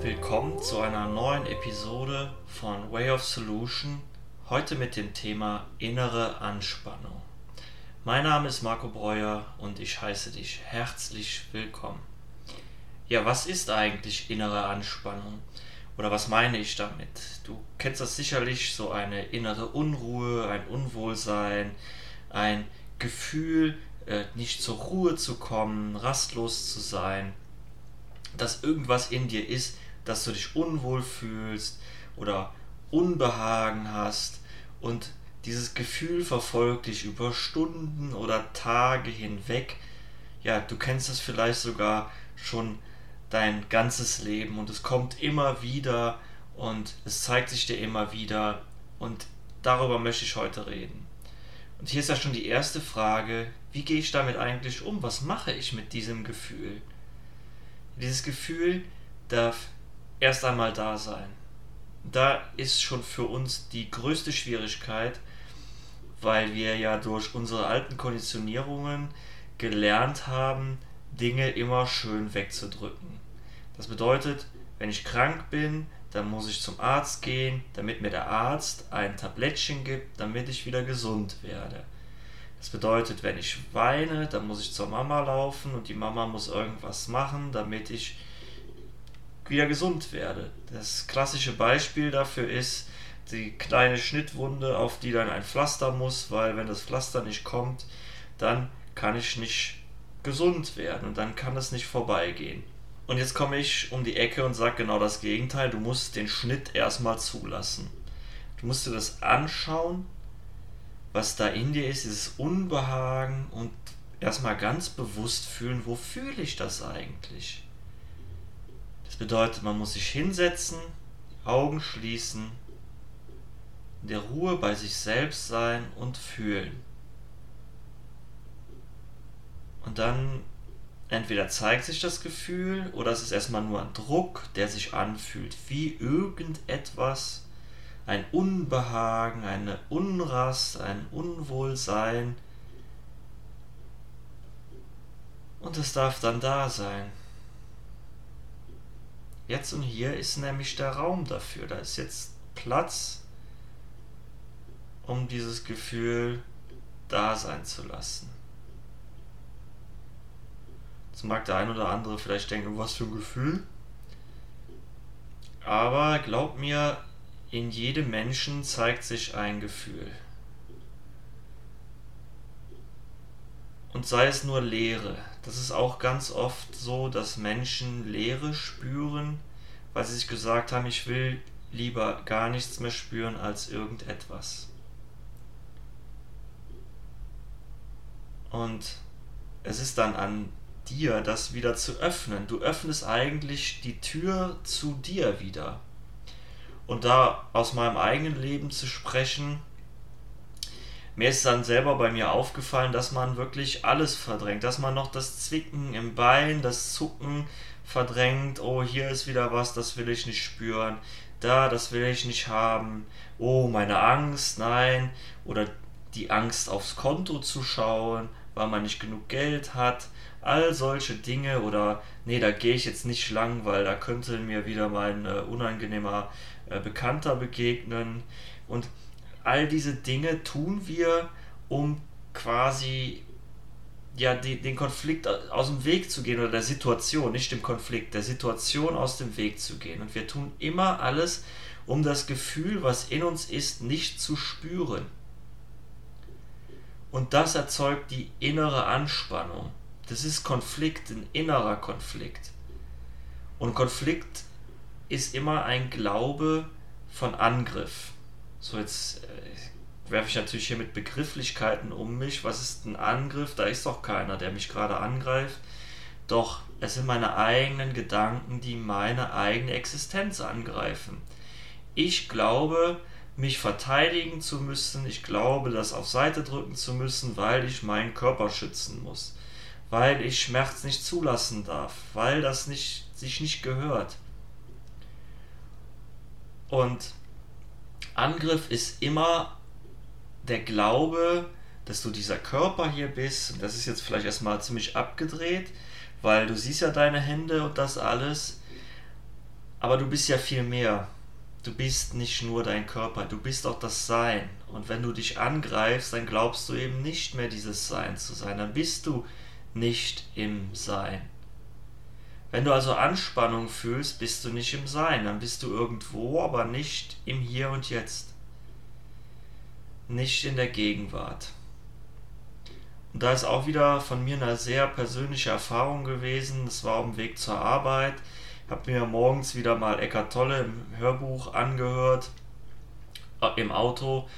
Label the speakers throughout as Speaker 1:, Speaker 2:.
Speaker 1: Willkommen zu einer neuen Episode von Way of Solution, heute mit dem Thema innere Anspannung. Mein Name ist Marco Breuer und ich heiße dich herzlich willkommen. Ja, was ist eigentlich innere Anspannung? Oder was meine ich damit? Du kennst das sicherlich, so eine innere Unruhe, ein Unwohlsein, ein Gefühl, äh, nicht zur Ruhe zu kommen, rastlos zu sein, dass irgendwas in dir ist, dass du dich unwohl fühlst oder Unbehagen hast und dieses Gefühl verfolgt dich über Stunden oder Tage hinweg. Ja, du kennst es vielleicht sogar schon dein ganzes Leben und es kommt immer wieder und es zeigt sich dir immer wieder und darüber möchte ich heute reden. Und hier ist ja schon die erste Frage, wie gehe ich damit eigentlich um? Was mache ich mit diesem Gefühl? Dieses Gefühl darf erst einmal da sein. Da ist schon für uns die größte Schwierigkeit, weil wir ja durch unsere alten Konditionierungen gelernt haben, Dinge immer schön wegzudrücken. Das bedeutet, wenn ich krank bin, dann muss ich zum Arzt gehen, damit mir der Arzt ein Tablettchen gibt, damit ich wieder gesund werde. Das bedeutet, wenn ich weine, dann muss ich zur Mama laufen und die Mama muss irgendwas machen, damit ich wieder gesund werde. Das klassische Beispiel dafür ist die kleine Schnittwunde, auf die dann ein Pflaster muss, weil wenn das Pflaster nicht kommt, dann kann ich nicht gesund werden und dann kann es nicht vorbeigehen. Und jetzt komme ich um die Ecke und sage genau das Gegenteil. Du musst den Schnitt erstmal zulassen. Du musst dir das anschauen, was da in dir ist, dieses Unbehagen und erstmal ganz bewusst fühlen, wo fühle ich das eigentlich? Das bedeutet, man muss sich hinsetzen, Augen schließen, in der Ruhe bei sich selbst sein und fühlen. Und dann entweder zeigt sich das Gefühl oder es ist erstmal nur ein Druck, der sich anfühlt wie irgendetwas, ein Unbehagen, eine Unrast, ein Unwohlsein. Und es darf dann da sein. Jetzt und hier ist nämlich der Raum dafür. Da ist jetzt Platz, um dieses Gefühl da sein zu lassen. Jetzt mag der ein oder andere vielleicht denken, was für ein Gefühl. Aber glaub mir, in jedem Menschen zeigt sich ein Gefühl. Und sei es nur Leere. Das ist auch ganz oft so, dass Menschen Leere spüren, weil sie sich gesagt haben, ich will lieber gar nichts mehr spüren als irgendetwas. Und es ist dann an dir, das wieder zu öffnen. Du öffnest eigentlich die Tür zu dir wieder. Und da aus meinem eigenen Leben zu sprechen, mir ist dann selber bei mir aufgefallen, dass man wirklich alles verdrängt, dass man noch das Zwicken im Bein, das Zucken verdrängt, oh, hier ist wieder was, das will ich nicht spüren, da, das will ich nicht haben, oh, meine Angst, nein, oder die Angst aufs Konto zu schauen, weil man nicht genug Geld hat, all solche Dinge oder nee, da gehe ich jetzt nicht lang, weil da könnte mir wieder mein äh, unangenehmer äh, Bekannter begegnen und all diese Dinge tun wir, um quasi ja, die, den Konflikt aus dem Weg zu gehen oder der Situation, nicht dem Konflikt, der Situation aus dem Weg zu gehen. Und wir tun immer alles, um das Gefühl, was in uns ist, nicht zu spüren. Und das erzeugt die innere Anspannung. Das ist Konflikt, ein innerer Konflikt. Und Konflikt ist immer ein Glaube von Angriff. So, jetzt äh, werfe ich natürlich hier mit Begrifflichkeiten um mich. Was ist ein Angriff? Da ist doch keiner, der mich gerade angreift. Doch es sind meine eigenen Gedanken, die meine eigene Existenz angreifen. Ich glaube, mich verteidigen zu müssen. Ich glaube, das auf Seite drücken zu müssen, weil ich meinen Körper schützen muss weil ich Schmerz nicht zulassen darf, weil das nicht, sich nicht gehört. Und Angriff ist immer der Glaube, dass du dieser Körper hier bist, und das ist jetzt vielleicht erstmal ziemlich abgedreht, weil du siehst ja deine Hände und das alles, aber du bist ja viel mehr. Du bist nicht nur dein Körper, du bist auch das Sein. Und wenn du dich angreifst, dann glaubst du eben nicht mehr dieses Sein zu sein, dann bist du nicht im Sein. Wenn du also Anspannung fühlst, bist du nicht im Sein, dann bist du irgendwo, aber nicht im Hier und Jetzt. Nicht in der Gegenwart. Und da ist auch wieder von mir eine sehr persönliche Erfahrung gewesen. Das war auf dem Weg zur Arbeit. Ich habe mir morgens wieder mal Eckart Tolle im Hörbuch angehört, äh, im Auto.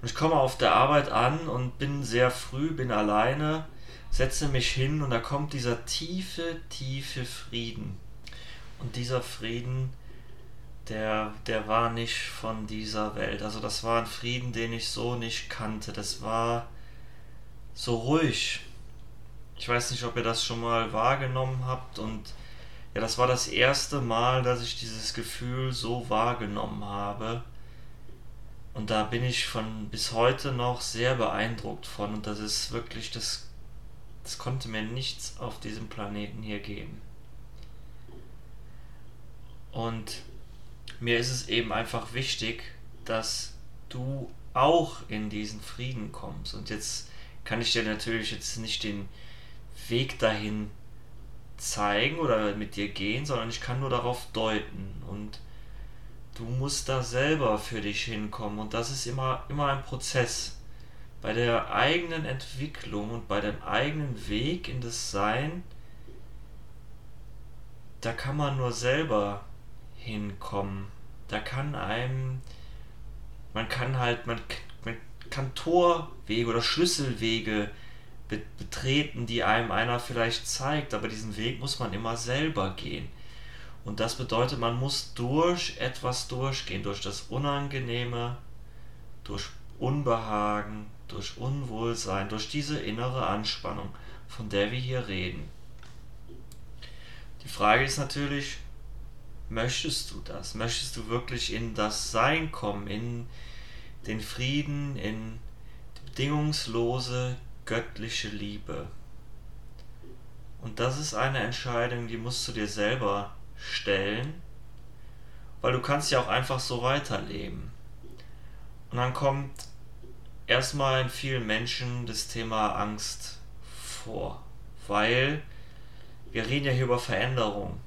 Speaker 1: Und ich komme auf der Arbeit an und bin sehr früh, bin alleine setze mich hin und da kommt dieser tiefe, tiefe Frieden. Und dieser Frieden, der, der war nicht von dieser Welt. Also das war ein Frieden, den ich so nicht kannte. Das war so ruhig. Ich weiß nicht, ob ihr das schon mal wahrgenommen habt. Und ja, das war das erste Mal, dass ich dieses Gefühl so wahrgenommen habe. Und da bin ich von bis heute noch sehr beeindruckt von. Und das ist wirklich das es konnte mir nichts auf diesem Planeten hier geben. Und mir ist es eben einfach wichtig, dass du auch in diesen Frieden kommst. Und jetzt kann ich dir natürlich jetzt nicht den Weg dahin zeigen oder mit dir gehen, sondern ich kann nur darauf deuten. Und du musst da selber für dich hinkommen. Und das ist immer, immer ein Prozess bei der eigenen Entwicklung und bei dem eigenen Weg in das Sein, da kann man nur selber hinkommen. Da kann einem, man kann halt, man, man kann Torwege oder Schlüsselwege betreten, die einem einer vielleicht zeigt, aber diesen Weg muss man immer selber gehen. Und das bedeutet, man muss durch etwas durchgehen, durch das Unangenehme, durch Unbehagen, durch Unwohlsein, durch diese innere Anspannung, von der wir hier reden. Die Frage ist natürlich, möchtest du das? Möchtest du wirklich in das Sein kommen, in den Frieden, in die bedingungslose göttliche Liebe? Und das ist eine Entscheidung, die musst du dir selber stellen, weil du kannst ja auch einfach so weiterleben. Und dann kommt erstmal in vielen Menschen das Thema Angst vor, weil wir reden ja hier über Veränderung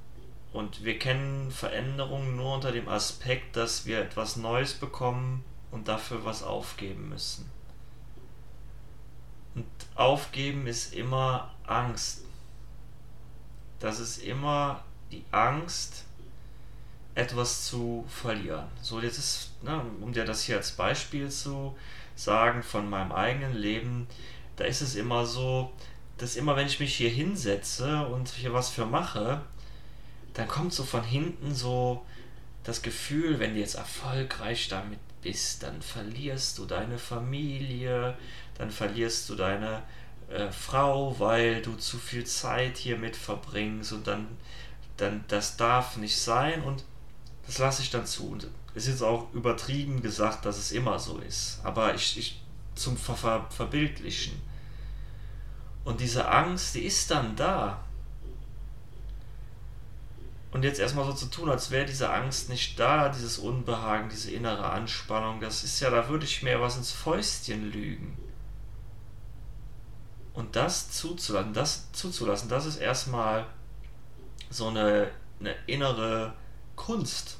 Speaker 1: und wir kennen Veränderung nur unter dem Aspekt, dass wir etwas Neues bekommen und dafür was aufgeben müssen. Und aufgeben ist immer Angst. Das ist immer die Angst, etwas zu verlieren. So, jetzt ist, ne, um dir das hier als Beispiel zu sagen von meinem eigenen Leben, da ist es immer so, dass immer wenn ich mich hier hinsetze und hier was für mache, dann kommt so von hinten so das Gefühl, wenn du jetzt erfolgreich damit bist, dann verlierst du deine Familie, dann verlierst du deine äh, Frau, weil du zu viel Zeit hier mit verbringst und dann, dann das darf nicht sein und das lasse ich dann zu. Und ist jetzt auch übertrieben gesagt, dass es immer so ist, aber ich, ich zum Ver Ver Verbildlichen. Und diese Angst, die ist dann da. Und jetzt erstmal so zu tun, als wäre diese Angst nicht da, dieses Unbehagen, diese innere Anspannung, das ist ja, da würde ich mir was ins Fäustchen lügen. Und das zuzulassen, das zuzulassen, das ist erstmal so eine, eine innere Kunst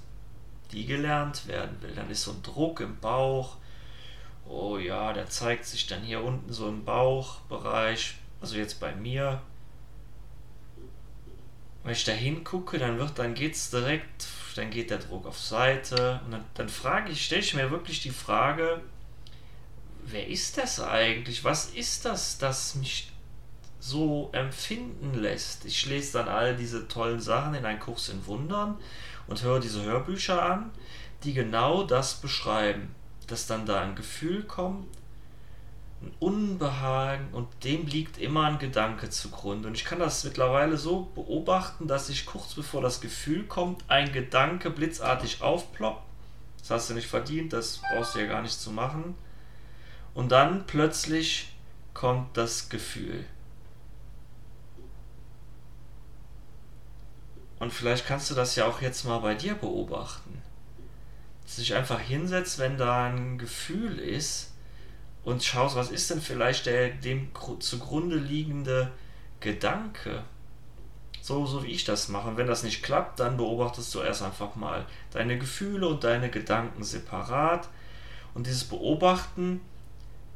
Speaker 1: die gelernt werden will. Dann ist so ein Druck im Bauch. Oh ja, der zeigt sich dann hier unten so im Bauchbereich. Also jetzt bei mir. Wenn ich da hingucke, dann wird, dann geht's direkt, dann geht der Druck auf Seite. Und dann, dann frage ich, stelle ich mir wirklich die Frage, wer ist das eigentlich? Was ist das, das mich so empfinden lässt? Ich lese dann all diese tollen Sachen in einen Kurs in Wundern und höre diese Hörbücher an, die genau das beschreiben, dass dann da ein Gefühl kommt, ein Unbehagen und dem liegt immer ein Gedanke zugrunde. Und ich kann das mittlerweile so beobachten, dass sich kurz bevor das Gefühl kommt, ein Gedanke blitzartig aufploppt. Das hast du nicht verdient, das brauchst du ja gar nicht zu machen. Und dann plötzlich kommt das Gefühl. Und vielleicht kannst du das ja auch jetzt mal bei dir beobachten. Dass du dich einfach hinsetzt, wenn da ein Gefühl ist und schaust, was ist denn vielleicht der dem zugrunde liegende Gedanke. So, so wie ich das mache. Und wenn das nicht klappt, dann beobachtest du erst einfach mal deine Gefühle und deine Gedanken separat. Und dieses Beobachten,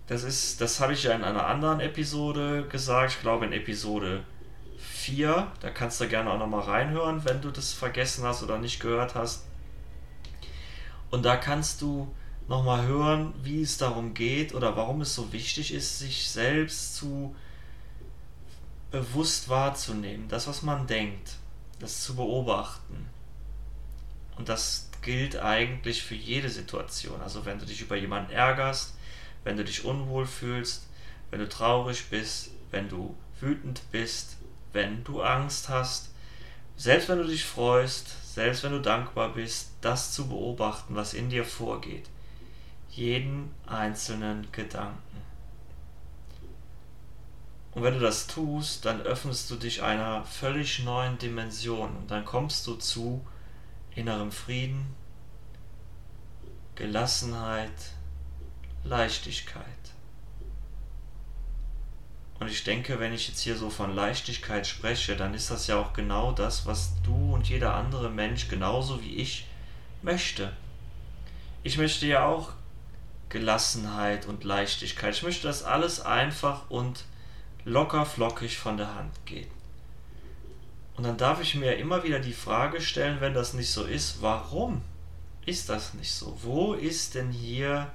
Speaker 1: das ist, das habe ich ja in einer anderen Episode gesagt, ich glaube in Episode 4. Da kannst du gerne auch nochmal reinhören, wenn du das vergessen hast oder nicht gehört hast. Und da kannst du nochmal hören, wie es darum geht oder warum es so wichtig ist, sich selbst zu bewusst wahrzunehmen. Das, was man denkt, das zu beobachten. Und das gilt eigentlich für jede Situation. Also wenn du dich über jemanden ärgerst, wenn du dich unwohl fühlst, wenn du traurig bist, wenn du wütend bist, wenn du Angst hast, selbst wenn du dich freust, selbst wenn du dankbar bist, das zu beobachten, was in dir vorgeht. Jeden einzelnen Gedanken. Und wenn du das tust, dann öffnest du dich einer völlig neuen Dimension und dann kommst du zu innerem Frieden, Gelassenheit, Leichtigkeit. Und ich denke, wenn ich jetzt hier so von Leichtigkeit spreche, dann ist das ja auch genau das, was du und jeder andere Mensch genauso wie ich möchte. Ich möchte ja auch Gelassenheit und Leichtigkeit. Ich möchte, dass alles einfach und locker flockig von der Hand geht. Und dann darf ich mir immer wieder die Frage stellen, wenn das nicht so ist, warum ist das nicht so? Wo ist denn hier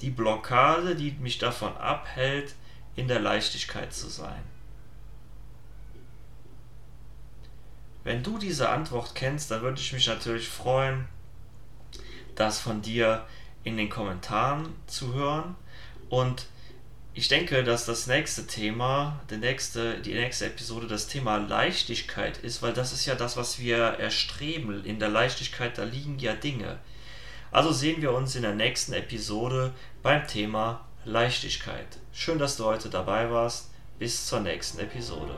Speaker 1: die Blockade, die mich davon abhält, in der Leichtigkeit zu sein. Wenn du diese Antwort kennst, dann würde ich mich natürlich freuen, das von dir in den Kommentaren zu hören. Und ich denke, dass das nächste Thema, die nächste, die nächste Episode das Thema Leichtigkeit ist, weil das ist ja das, was wir erstreben. In der Leichtigkeit, da liegen ja Dinge. Also sehen wir uns in der nächsten Episode beim Thema Leichtigkeit. Schön, dass du heute dabei warst. Bis zur nächsten Episode.